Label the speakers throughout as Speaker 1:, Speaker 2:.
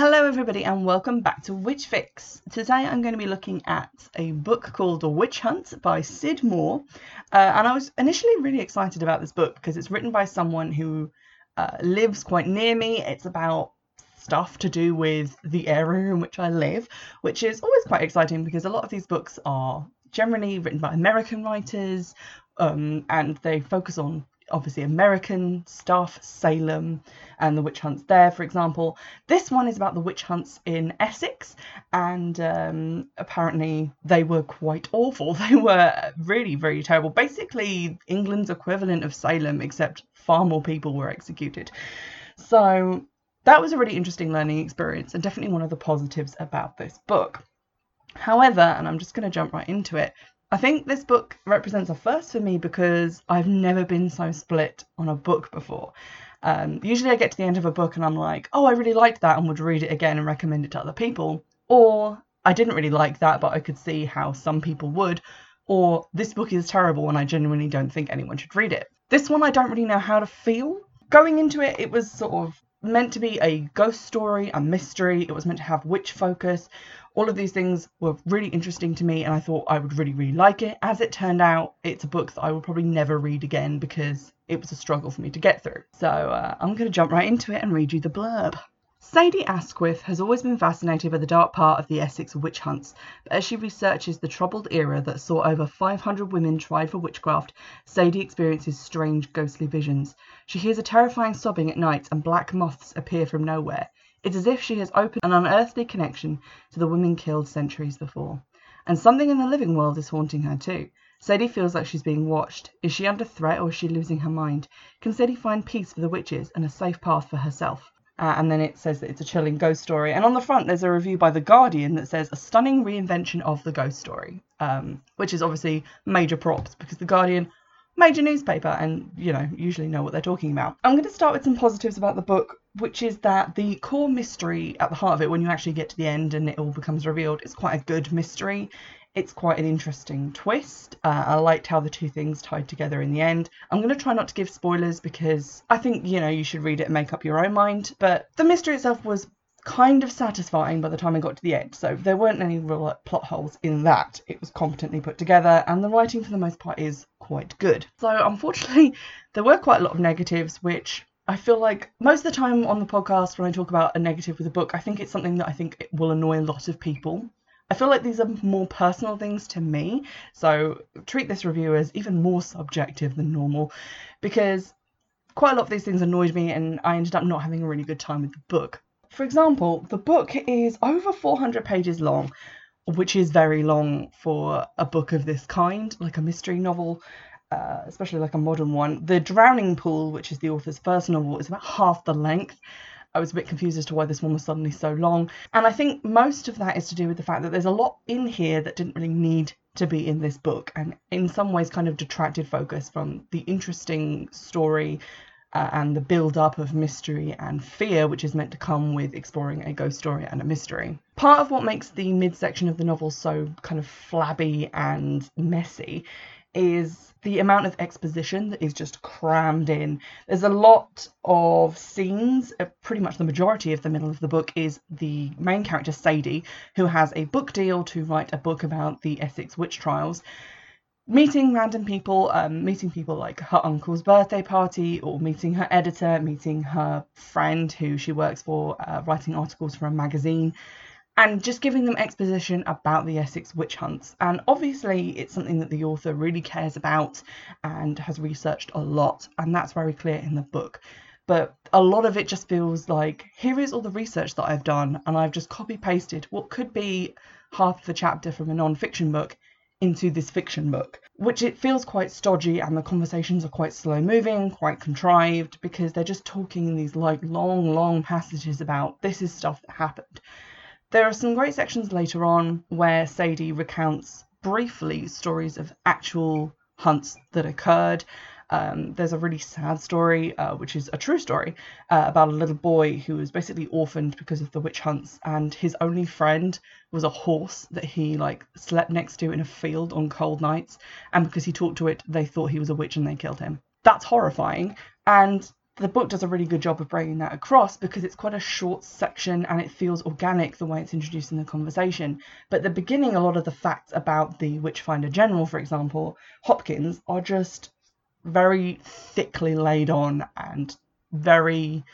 Speaker 1: Hello, everybody, and welcome back to Witch Fix. Today I'm going to be looking at a book called Witch Hunt by Syd Moore. Uh, and I was initially really excited about this book because it's written by someone who uh, lives quite near me. It's about stuff to do with the area in which I live, which is always quite exciting because a lot of these books are generally written by American writers um, and they focus on obviously American stuff, Salem and the witch hunts there, for example. This one is about the witch hunts in Essex, and um, apparently they were quite awful. They were really, really terrible. Basically, England's equivalent of Salem, except far more people were executed. So that was a really interesting learning experience, and definitely one of the positives about this book. However, and I'm just going to jump right into it, I think this book represents a first for me because I've never been so split on a book before. Um, usually I get to the end of a book and I'm like, oh, I really liked that and would read it again and recommend it to other people. Or I didn't really like that, but I could see how some people would. Or this book is terrible and I genuinely don't think anyone should read it. This one I don't really know how to feel. Going into it, it was sort of meant to be a ghost story, a mystery. It was meant to have witch focus. All of these things were really interesting to me, and I thought I would really, really like it. As it turned out, it's a book that I will probably never read again because it was a struggle for me to get through. So uh, I'm going to jump right into it and read you the blurb. Sadie Asquith has always been fascinated by the dark part of the Essex witch hunts, but as she researches the troubled era that saw over 500 women tried for witchcraft, Sadie experiences strange ghostly visions. She hears a terrifying sobbing at night and black moths appear from nowhere. It's as if she has opened an unearthly connection to the women killed centuries before. And something in the living world is haunting her too. Sadie feels like she's being watched. Is she under threat or is she losing her mind? Can Sadie find peace for the witches and a safe path for herself? Uh, and then it says that it's a chilling ghost story. And on the front, there's a review by The Guardian that says a stunning reinvention of the ghost story, um, which is obviously major props because The Guardian major newspaper and you know usually know what they're talking about i'm going to start with some positives about the book which is that the core mystery at the heart of it when you actually get to the end and it all becomes revealed is quite a good mystery it's quite an interesting twist. Uh, I liked how the two things tied together in the end. I'm going to try not to give spoilers because I think, you know, you should read it and make up your own mind. But the mystery itself was kind of satisfying by the time I got to the end. So there weren't any real plot holes in that. It was competently put together, and the writing for the most part is quite good. So unfortunately, there were quite a lot of negatives, which I feel like most of the time on the podcast when I talk about a negative with a book, I think it's something that I think will annoy a lot of people. I feel like these are more personal things to me, so treat this review as even more subjective than normal because quite a lot of these things annoyed me and I ended up not having a really good time with the book. For example, the book is over 400 pages long, which is very long for a book of this kind, like a mystery novel, uh, especially like a modern one. The Drowning Pool, which is the author's first novel, is about half the length. I was a bit confused as to why this one was suddenly so long. And I think most of that is to do with the fact that there's a lot in here that didn't really need to be in this book, and in some ways kind of detracted focus from the interesting story uh, and the build up of mystery and fear, which is meant to come with exploring a ghost story and a mystery. Part of what makes the midsection of the novel so kind of flabby and messy is the amount of exposition that is just crammed in. There's a lot of scenes, uh, pretty much the majority of the middle of the book is the main character Sadie, who has a book deal to write a book about the Essex witch trials meeting random people, um, meeting people like her uncle's birthday party, or meeting her editor, meeting her friend who she works for, uh, writing articles for a magazine, and just giving them exposition about the Essex witch hunts. And obviously, it's something that the author really cares about and has researched a lot, and that's very clear in the book. But a lot of it just feels like here is all the research that I've done, and I've just copy pasted what could be half of a chapter from a non fiction book into this fiction book, which it feels quite stodgy and the conversations are quite slow moving, quite contrived, because they're just talking in these like long, long passages about this is stuff that happened. There are some great sections later on where Sadie recounts briefly stories of actual hunts that occurred um, there's a really sad story, uh, which is a true story, uh, about a little boy who was basically orphaned because of the witch hunts, and his only friend was a horse that he like slept next to in a field on cold nights, and because he talked to it, they thought he was a witch and they killed him. That's horrifying, and the book does a really good job of bringing that across because it's quite a short section and it feels organic the way it's introduced in the conversation. But the beginning, a lot of the facts about the Witchfinder General, for example, Hopkins, are just very thickly laid on and very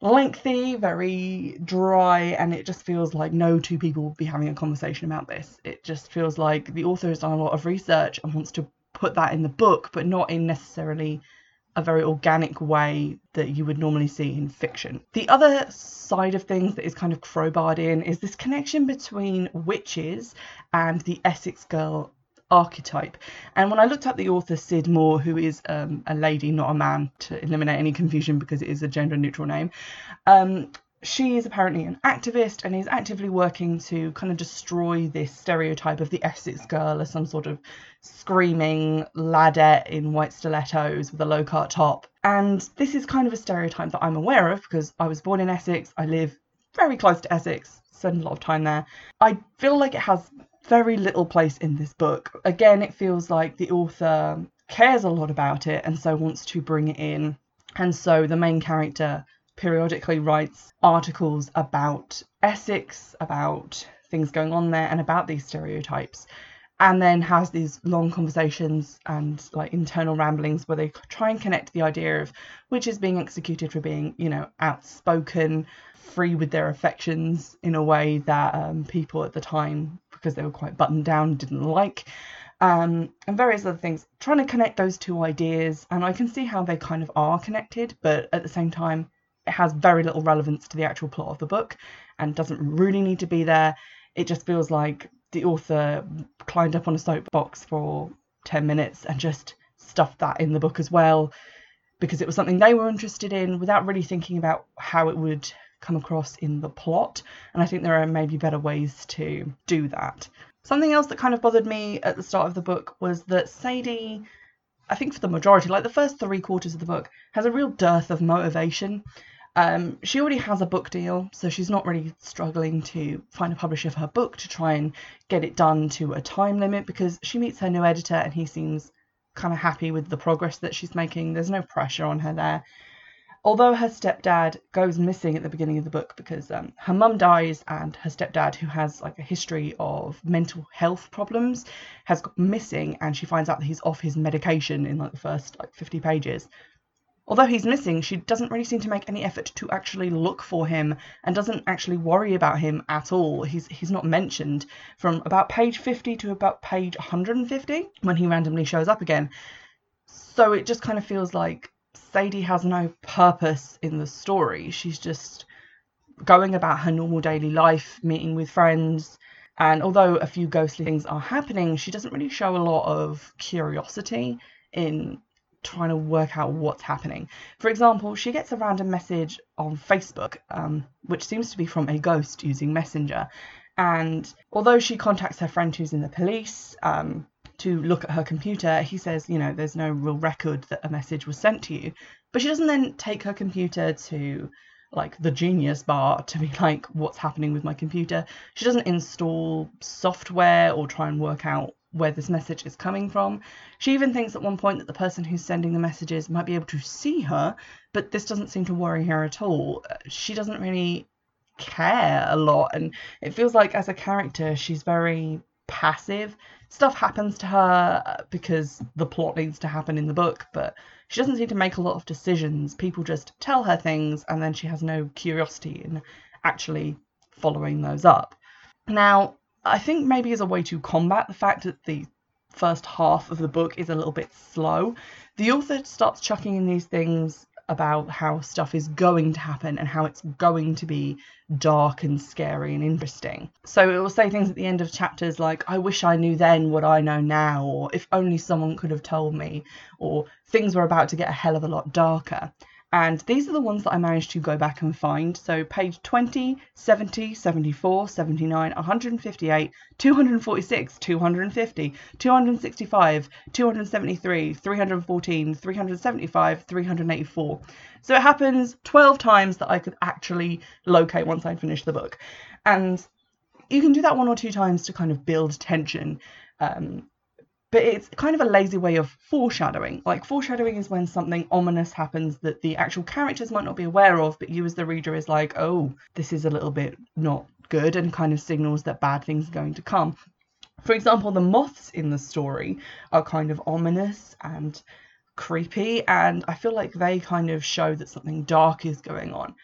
Speaker 1: lengthy, very dry, and it just feels like no two people will be having a conversation about this. It just feels like the author has done a lot of research and wants to put that in the book, but not in necessarily a very organic way that you would normally see in fiction. The other side of things that is kind of crowbarred in is this connection between witches and the Essex girl archetype. And when I looked up the author Syd Moore, who is um, a lady, not a man, to eliminate any confusion because it is a gender neutral name, um, she is apparently an activist and is actively working to kind of destroy this stereotype of the Essex girl as some sort of screaming ladette in white stilettos with a low cut top. And this is kind of a stereotype that I'm aware of because I was born in Essex, I live very close to Essex, spend a lot of time there. I feel like it has very little place in this book. Again, it feels like the author cares a lot about it and so wants to bring it in. And so the main character periodically writes articles about Essex, about things going on there, and about these stereotypes. And then has these long conversations and like internal ramblings where they try and connect the idea of witches being executed for being, you know, outspoken, free with their affections in a way that um, people at the time, because they were quite buttoned down, didn't like. Um, and various other things, trying to connect those two ideas. And I can see how they kind of are connected, but at the same time, it has very little relevance to the actual plot of the book and doesn't really need to be there. It just feels like the author climbed up on a soapbox for 10 minutes and just stuffed that in the book as well because it was something they were interested in without really thinking about how it would come across in the plot. And I think there are maybe better ways to do that. Something else that kind of bothered me at the start of the book was that Sadie, I think for the majority, like the first three quarters of the book, has a real dearth of motivation. Um, she already has a book deal, so she's not really struggling to find a publisher for her book to try and get it done to a time limit because she meets her new editor and he seems kind of happy with the progress that she's making. There's no pressure on her there. Although her stepdad goes missing at the beginning of the book because um, her mum dies and her stepdad, who has like a history of mental health problems, has got missing and she finds out that he's off his medication in like the first like 50 pages. Although he's missing, she doesn't really seem to make any effort to actually look for him and doesn't actually worry about him at all. He's he's not mentioned from about page 50 to about page 150 when he randomly shows up again. So it just kind of feels like Sadie has no purpose in the story. She's just going about her normal daily life, meeting with friends, and although a few ghostly things are happening, she doesn't really show a lot of curiosity in trying to work out what's happening. For example, she gets a random message on Facebook, um, which seems to be from a ghost using Messenger. And although she contacts her friend who's in the police um, to look at her computer, he says, you know, there's no real record that a message was sent to you. But she doesn't then take her computer to like the genius bar to be like what's happening with my computer she doesn't install software or try and work out where this message is coming from. She even thinks at one point that the person who's sending the messages might be able to see her, but this doesn't seem to worry her at all. She doesn't really care a lot, and it feels like as a character, she's very passive. Stuff happens to her uh, because the plot needs to happen in the book, but she doesn't seem to make a lot of decisions. People just tell her things, and then she has no curiosity in actually following those up. Now, I think maybe as a way to combat the fact that the first half of the book is a little bit slow, the author starts chucking in these things about how stuff is going to happen and how it's going to be dark and scary and interesting. So it will say things at the end of chapters like, I wish I knew then what I know now, or if only someone could have told me, or things were about to get a hell of a lot darker. And these are the ones that I managed to go back and find. So page 20, 70, 74, 79, 158, 246, 250, 265, 273, 314, 375, 384. So it happens 12 times that I could actually locate once I'd finished the book. And you can do that one or two times to kind of build tension. Um, but it's kind of a lazy way of foreshadowing. Like, foreshadowing is when something ominous happens that the actual characters might not be aware of, but you as the reader is like, oh, this is a little bit not good and kind of signals that bad things are going to come. For example, the moths in the story are kind of ominous and creepy, and I feel like they kind of show that something dark is going on.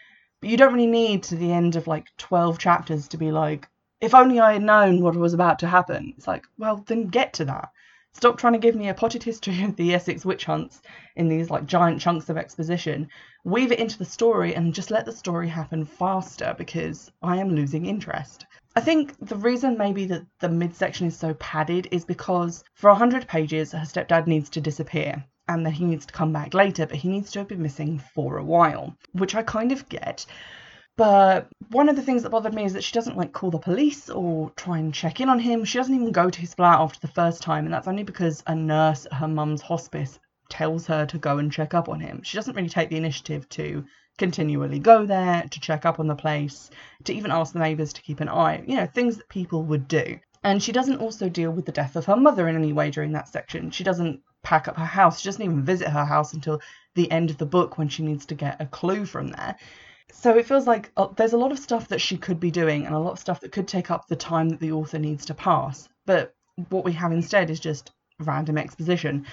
Speaker 1: But you don't really need to the end of like 12 chapters to be like, if only I had known what was about to happen. It's like, well, then get to that. Stop trying to give me a potted history of the Essex witch hunts in these like giant chunks of exposition. Weave it into the story and just let the story happen faster because I am losing interest. I think the reason maybe that the midsection is so padded is because for 100 pages her stepdad needs to disappear and then he needs to come back later, but he needs to have been missing for a while, which I kind of get. But one of the things that bothered me is that she doesn't like call the police or try and check in on him. She doesn't even go to his flat after the first time, and that's only because a nurse at her mum's hospice tells her to go and check up on him. She doesn't really take the initiative to continually go there, to check up on the place, to even ask the neighbours to keep an eye, you know, things that people would do. And she doesn't also deal with the death of her mother in any way during that section. She doesn't pack up her house. She doesn't even visit her house until the end of the book when she needs to get a clue from there. So it feels like uh, there's a lot of stuff that she could be doing and a lot of stuff that could take up the time that the author needs to pass. But what we have instead is just random exposition.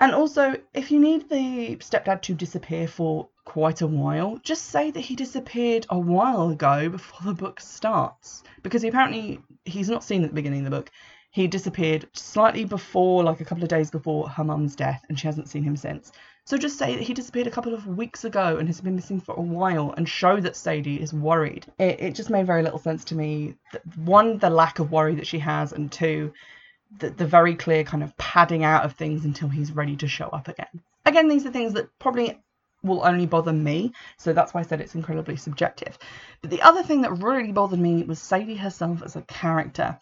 Speaker 1: And also, if you need the stepdad to disappear for quite a while, just say that he disappeared a while ago before the book starts. Because he apparently he's not seen at the beginning of the book. He disappeared slightly before, like a couple of days before her mum's death, and she hasn't seen him since. So just say that he disappeared a couple of weeks ago and has been missing for a while and show that Sadie is worried. It, it just made very little sense to me. One, the lack of worry that she has, and two, the, the very clear kind of padding out of things until he's ready to show up again. Again, these are things that probably will only bother me, so that's why I said it's incredibly subjective. But the other thing that really bothered me was Sadie herself as a character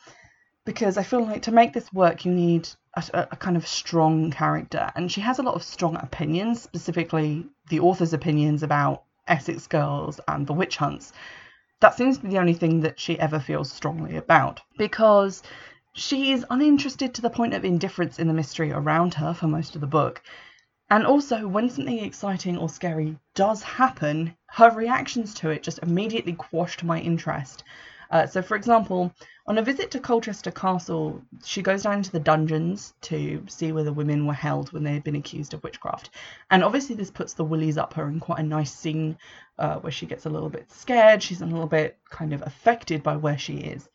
Speaker 1: because I feel like to make this work, you need a, a, kind of strong character, and she has a lot of strong opinions, specifically the author's opinions about Essex girls and the witch hunts. That seems to be the only thing that she ever feels strongly about because she is uninterested to the point of indifference in the mystery around her for most of the book. And also, when something exciting or scary does happen, her reactions to it just immediately quashed my interest. Uh, so, for example, on a visit to Colchester Castle, she goes down into the dungeons to see where the women were held when they had been accused of witchcraft. And obviously, this puts the willies up her in quite a nice scene uh, where she gets a little bit scared. She's a little bit kind of affected by where she is.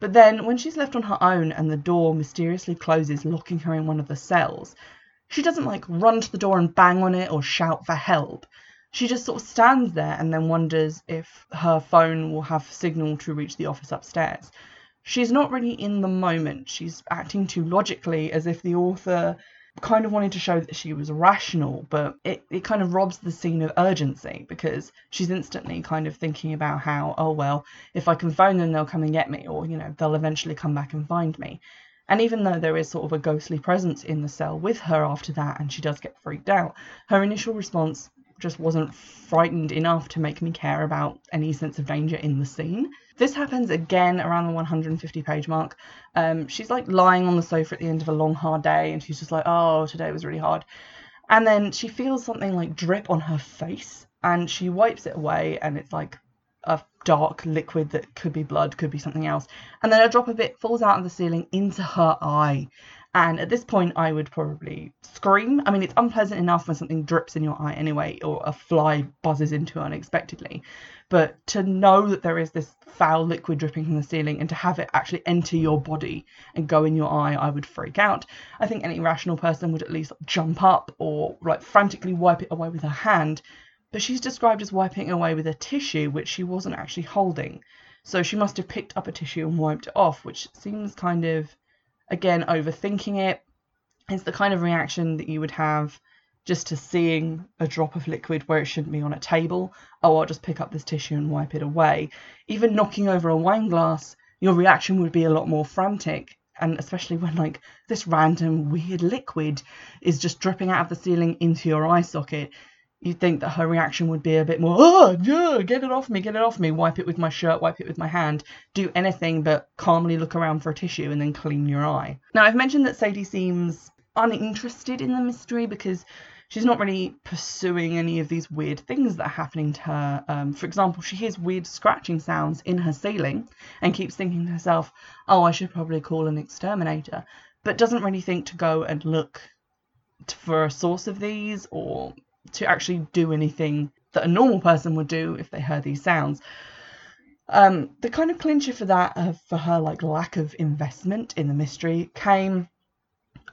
Speaker 1: But then, when she's left on her own and the door mysteriously closes, locking her in one of the cells, she doesn't like run to the door and bang on it or shout for help she just sort of stands there and then wonders if her phone will have signal to reach the office upstairs she's not really in the moment. She's acting too logically as if the author kind of wanted to show that she was rational, but it, it kind of robs the scene of urgency because she's instantly kind of thinking about how, oh, well, if I can phone them, they'll come and get me, or, you know, they'll eventually come back and find me. And even though there is sort of a ghostly presence in the cell with her after that, and she does get freaked out, her initial response just wasn't frightened enough to make me care about any sense of danger in the scene. This happens again around the 150 page mark. Um, she's like lying on the sofa at the end of a long, hard day, and she's just like, oh, today was really hard. And then she feels something like drip on her face, and she wipes it away, and it's like a dark liquid that could be blood, could be something else. And then a drop of it falls out of the ceiling into her eye. And at this point, I would probably scream. I mean, it's unpleasant enough when something drips in your eye anyway, or a fly buzzes into it unexpectedly. But to know that there is this foul liquid dripping from the ceiling and to have it actually enter your body and go in your eye, I would freak out. I think any rational person would at least jump up or like frantically wipe it away with her hand. But she's described as wiping away with a tissue which she wasn't actually holding. So she must have picked up a tissue and wiped it off, which seems kind of again, overthinking it. It's the kind of reaction that you would have just to seeing a drop of liquid where it shouldn't be on a table. Oh, I'll just pick up this tissue and wipe it away. Even knocking over a wine glass, your reaction would be a lot more frantic. And especially when, like, this random weird liquid is just dripping out of the ceiling into your eye socket, you'd think that her reaction would be a bit more, oh, yeah, get it off me, get it off me, wipe it with my shirt, wipe it with my hand, do anything but calmly look around for a tissue and then clean your eye. Now, I've mentioned that Sadie seems uninterested in the mystery because she's not really pursuing any of these weird things that are happening to her. Um, for example, she hears weird scratching sounds in her ceiling and keeps thinking to herself, oh, I should probably call an exterminator, but doesn't really think to go and look for a source of these or to actually do anything that a normal person would do if they heard these sounds. Um, the kind of clincher for that, uh, for her like lack of investment in the mystery, came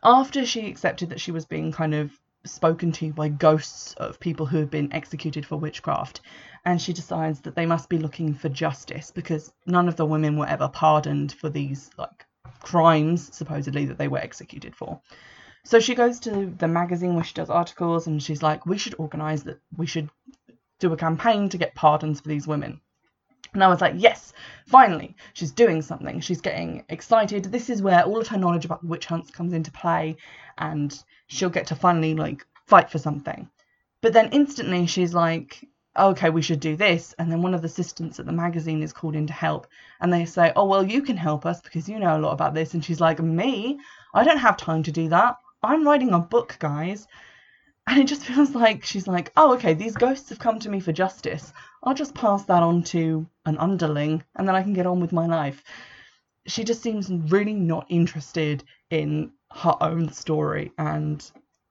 Speaker 1: after she accepted that she was being kind of spoken to by ghosts of people who had been executed for witchcraft, and she decides that they must be looking for justice because none of the women were ever pardoned for these like crimes supposedly that they were executed for. So she goes to the magazine where she does articles and she's like, we should organise that, we should do a campaign to get pardons for these women. And I was like, yes, finally, she's doing something. She's getting excited. This is where all of her knowledge about witch hunts comes into play, and she'll get to finally like fight for something. But then instantly she's like, okay, we should do this. And then one of the assistants at the magazine is called in to help, and they say, oh well, you can help us because you know a lot about this. And she's like, me? I don't have time to do that. I'm writing a book, guys. And it just feels like she's like, oh, okay, these ghosts have come to me for justice. I'll just pass that on to an underling and then I can get on with my life. She just seems really not interested in her own story. And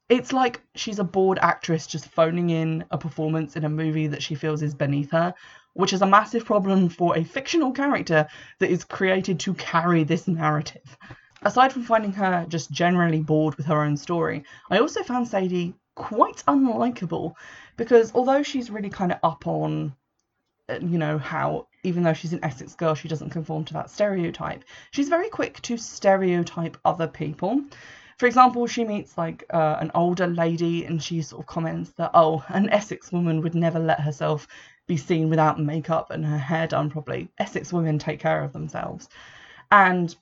Speaker 1: it's like she's a bored actress just phoning in a performance in a movie that she feels is beneath her, which is a massive problem for a fictional character that is created to carry this narrative aside from finding her just generally bored with her own story, I also found Sadie quite unlikable because although she's really kind of up on, uh, you know, how even though she's an Essex girl, she doesn't conform to that stereotype, she's very quick to stereotype other people. For example, she meets like uh, an older lady and she sort of comments that, oh, an Essex woman would never let herself be seen without makeup and her hair done properly. Essex women take care of themselves. And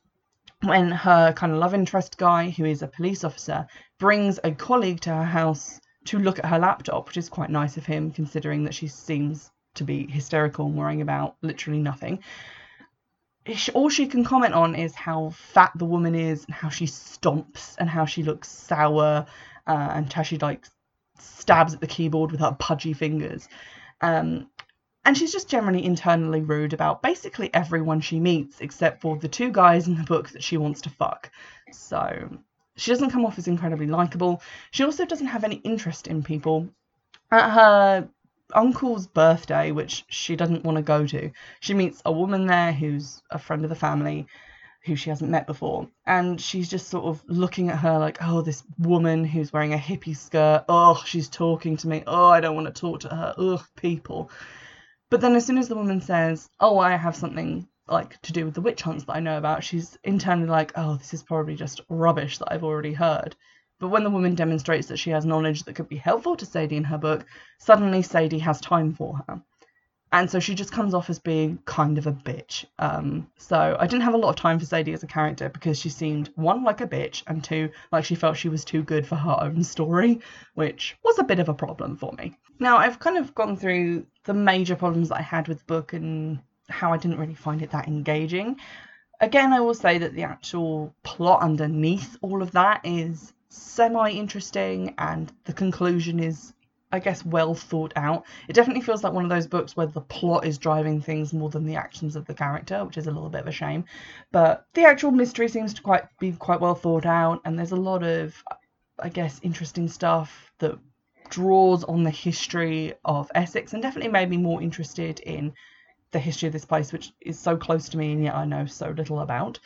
Speaker 1: when her kind of love interest guy, who is a police officer, brings a colleague to her house to look at her laptop, which is quite nice of him considering that she seems to be hysterical and worrying about literally nothing. All she can comment on is how fat the woman is and how she stomps and how she looks sour uh, and how she like stabs at the keyboard with her pudgy fingers. Um, and she's just generally internally rude about basically everyone she meets, except for the two guys in the book that she wants to fuck. So she doesn't come off as incredibly likable. She also doesn't have any interest in people. At her uncle's birthday, which she doesn't want to go to, she meets a woman there who's a friend of the family who she hasn't met before. And she's just sort of looking at her like, oh, this woman who's wearing a hippie skirt. Oh, she's talking to me. Oh, I don't want to talk to her. Ugh, people. But then as soon as the woman says, "Oh, I have something like to do with the witch hunts that I know about," she's internally like, "Oh, this is probably just rubbish that I've already heard." But when the woman demonstrates that she has knowledge that could be helpful to Sadie in her book, suddenly Sadie has time for her. And so she just comes off as being kind of a bitch. Um, so I didn't have a lot of time for Sadie as a character because she seemed one like a bitch and two like she felt she was too good for her own story, which was a bit of a problem for me. Now I've kind of gone through the major problems that I had with the book and how I didn't really find it that engaging. Again, I will say that the actual plot underneath all of that is semi interesting and the conclusion is I guess, well thought out. It definitely feels like one of those books where the plot is driving things more than the actions of the character, which is a little bit of a shame. But the actual mystery seems to quite be quite well thought out, and there's a lot of, I guess, interesting stuff that draws on the history of Essex, and definitely made me more interested in the history of this place, which is so close to me, and yet I know so little about.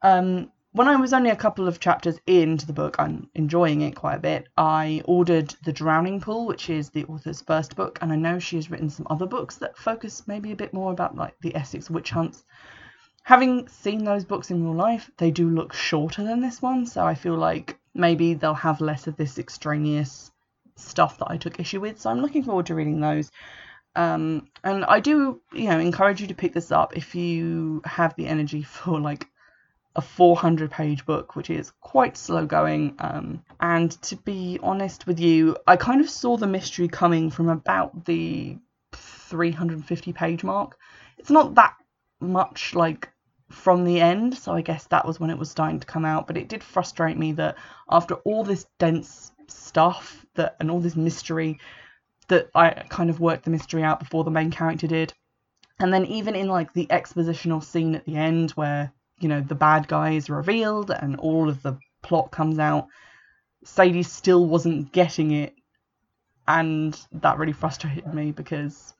Speaker 1: Um, when I was only a couple of chapters into the book, I'm enjoying it quite a bit. I ordered The Drowning Pool, which is the author's first book, and I know she has written some other books that focus maybe a bit more about like the Essex witch hunts. Having seen those books in real life, they do look shorter than this one, so I feel like maybe they'll have less of this extraneous stuff that I took issue with. So I'm looking forward to reading those. Um, and I do, you know, encourage you to pick this up if you have the energy for like a 400 page book, which is quite slow going. Um, and to be honest with you, I kind of saw the mystery coming from about the 350 page mark. It's not that much like from the end, so I guess that was when it was starting to come out. But it did frustrate me that after all this dense stuff that and all this mystery, that I kind of worked the mystery out before the main character did. And then even in like the expositional scene at the end where, you know, the bad guy is revealed and all of the plot comes out, Sadie still wasn't getting it. And that really frustrated me because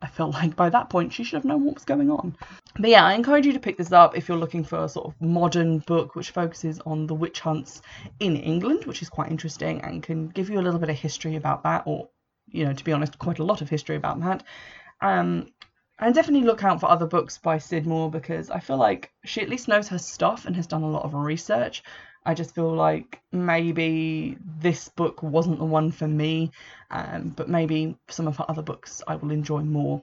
Speaker 1: I felt like by that point she should have known what was going on. But yeah, I encourage you to pick this up if you're looking for a sort of modern book which focuses on the witch hunts in England, which is quite interesting and can give you a little bit of history about that, or, you know, to be honest, quite a lot of history about that. Um, and definitely look out for other books by Syd Moore because I feel like she at least knows her stuff and has done a lot of research. I just feel like maybe this book wasn't the one for me, um, but maybe some of her other books I will enjoy more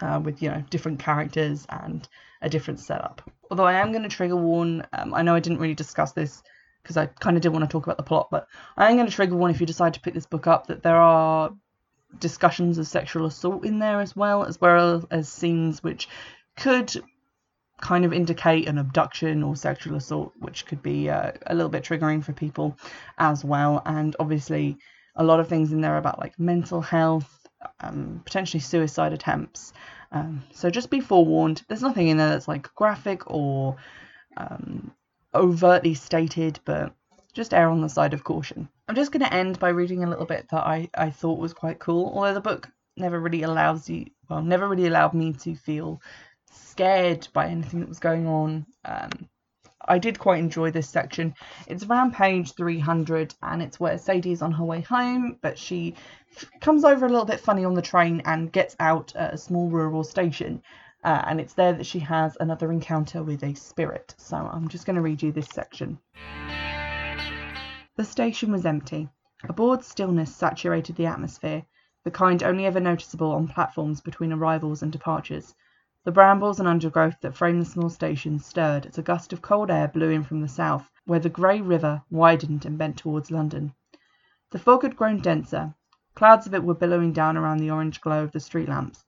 Speaker 1: uh, with you know different characters and a different setup. Although I am going to trigger warn, um, I know I didn't really discuss this because I kind of did want to talk about the plot, but I am going to trigger warn if you decide to pick this book up that there are discussions of sexual assault in there as well, as well as scenes which could kind of indicate an abduction or sexual assault, which could be uh, a little bit triggering for people as well. And obviously, a lot of things in there about like mental health, um, potentially suicide attempts. Um, so just be forewarned. There's nothing in there that's like graphic or um, overtly stated, but just err on the side of caution. I'm just going to end by reading a little bit that I, I thought was quite cool, although the book never really allows you, well, never really allowed me to feel scared by anything that was going on. Um, I did quite enjoy this section. It's around page 300 and it's where Sadie's on her way home, but she f- comes over a little bit funny on the train and gets out at a small rural station. Uh, and it's there that she has another encounter with a spirit. So I'm just going to read you this section. The station was empty. A bored stillness saturated the atmosphere, the kind only ever noticeable on platforms between arrivals and departures. The brambles and undergrowth that framed the small station stirred as a gust of cold air blew in from the south, where the grey river widened and bent towards London. The fog had grown denser. Clouds of it were billowing down around the orange glow of the street lamps.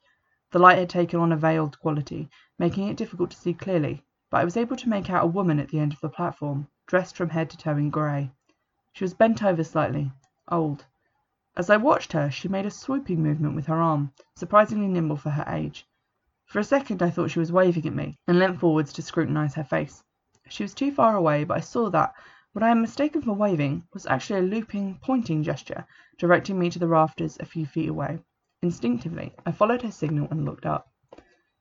Speaker 1: The light had taken on a veiled quality, making it difficult to see clearly, but I was able to make out a woman at the end of the platform, dressed from head to toe in grey. She was bent over slightly, old. As I watched her she made a swooping movement with her arm, surprisingly nimble for her age. For a second I thought she was waving at me, and leant forwards to scrutinize her face. She was too far away, but I saw that what I had mistaken for waving was actually a looping, pointing gesture, directing me to the rafters a few feet away. Instinctively I followed her signal and looked up.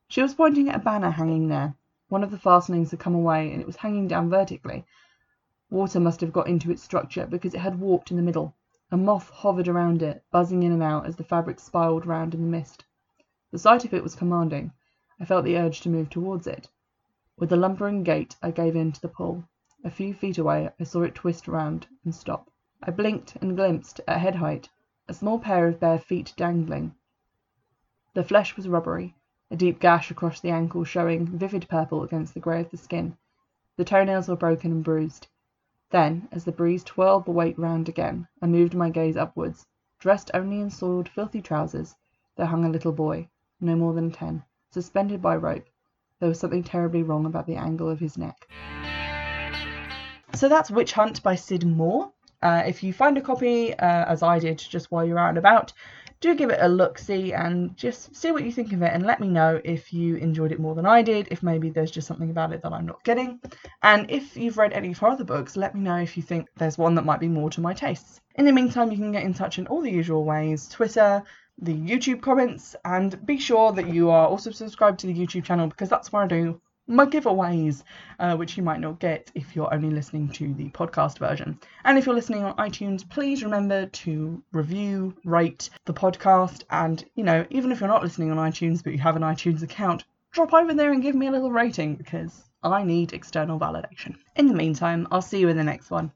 Speaker 1: She was pointing at a banner hanging there. One of the fastenings had come away, and it was hanging down vertically. Water must have got into its structure, because it had warped in the middle. A moth hovered around it, buzzing in and out as the fabric spiraled round in the mist. The sight of it was commanding. I felt the urge to move towards it. With a lumbering gait I gave in to the pull. A few feet away I saw it twist round and stop. I blinked and glimpsed, at head height, a small pair of bare feet dangling. The flesh was rubbery, a deep gash across the ankle showing vivid purple against the grey of the skin. The toenails were broken and bruised. Then, as the breeze twirled the weight round again, I moved my gaze upwards. Dressed only in soiled, filthy trousers, there hung a little boy, no more than ten suspended by rope. There was something terribly wrong about the angle of his neck. So that's Witch Hunt by Syd Moore. Uh, if you find a copy, uh, as I did just while you're out and about, do give it a look see and just see what you think of it and let me know if you enjoyed it more than I did, if maybe there's just something about it that I'm not getting. And if you've read any of her other books, let me know if you think there's one that might be more to my tastes. In the meantime, you can get in touch in all the usual ways Twitter, the YouTube comments, and be sure that you are also subscribed to the YouTube channel because that's where I do my giveaways, uh, which you might not get if you're only listening to the podcast version. And if you're listening on iTunes, please remember to review, rate the podcast, and you know, even if you're not listening on iTunes but you have an iTunes account, drop over there and give me a little rating because I need external validation. In the meantime, I'll see you in the next one.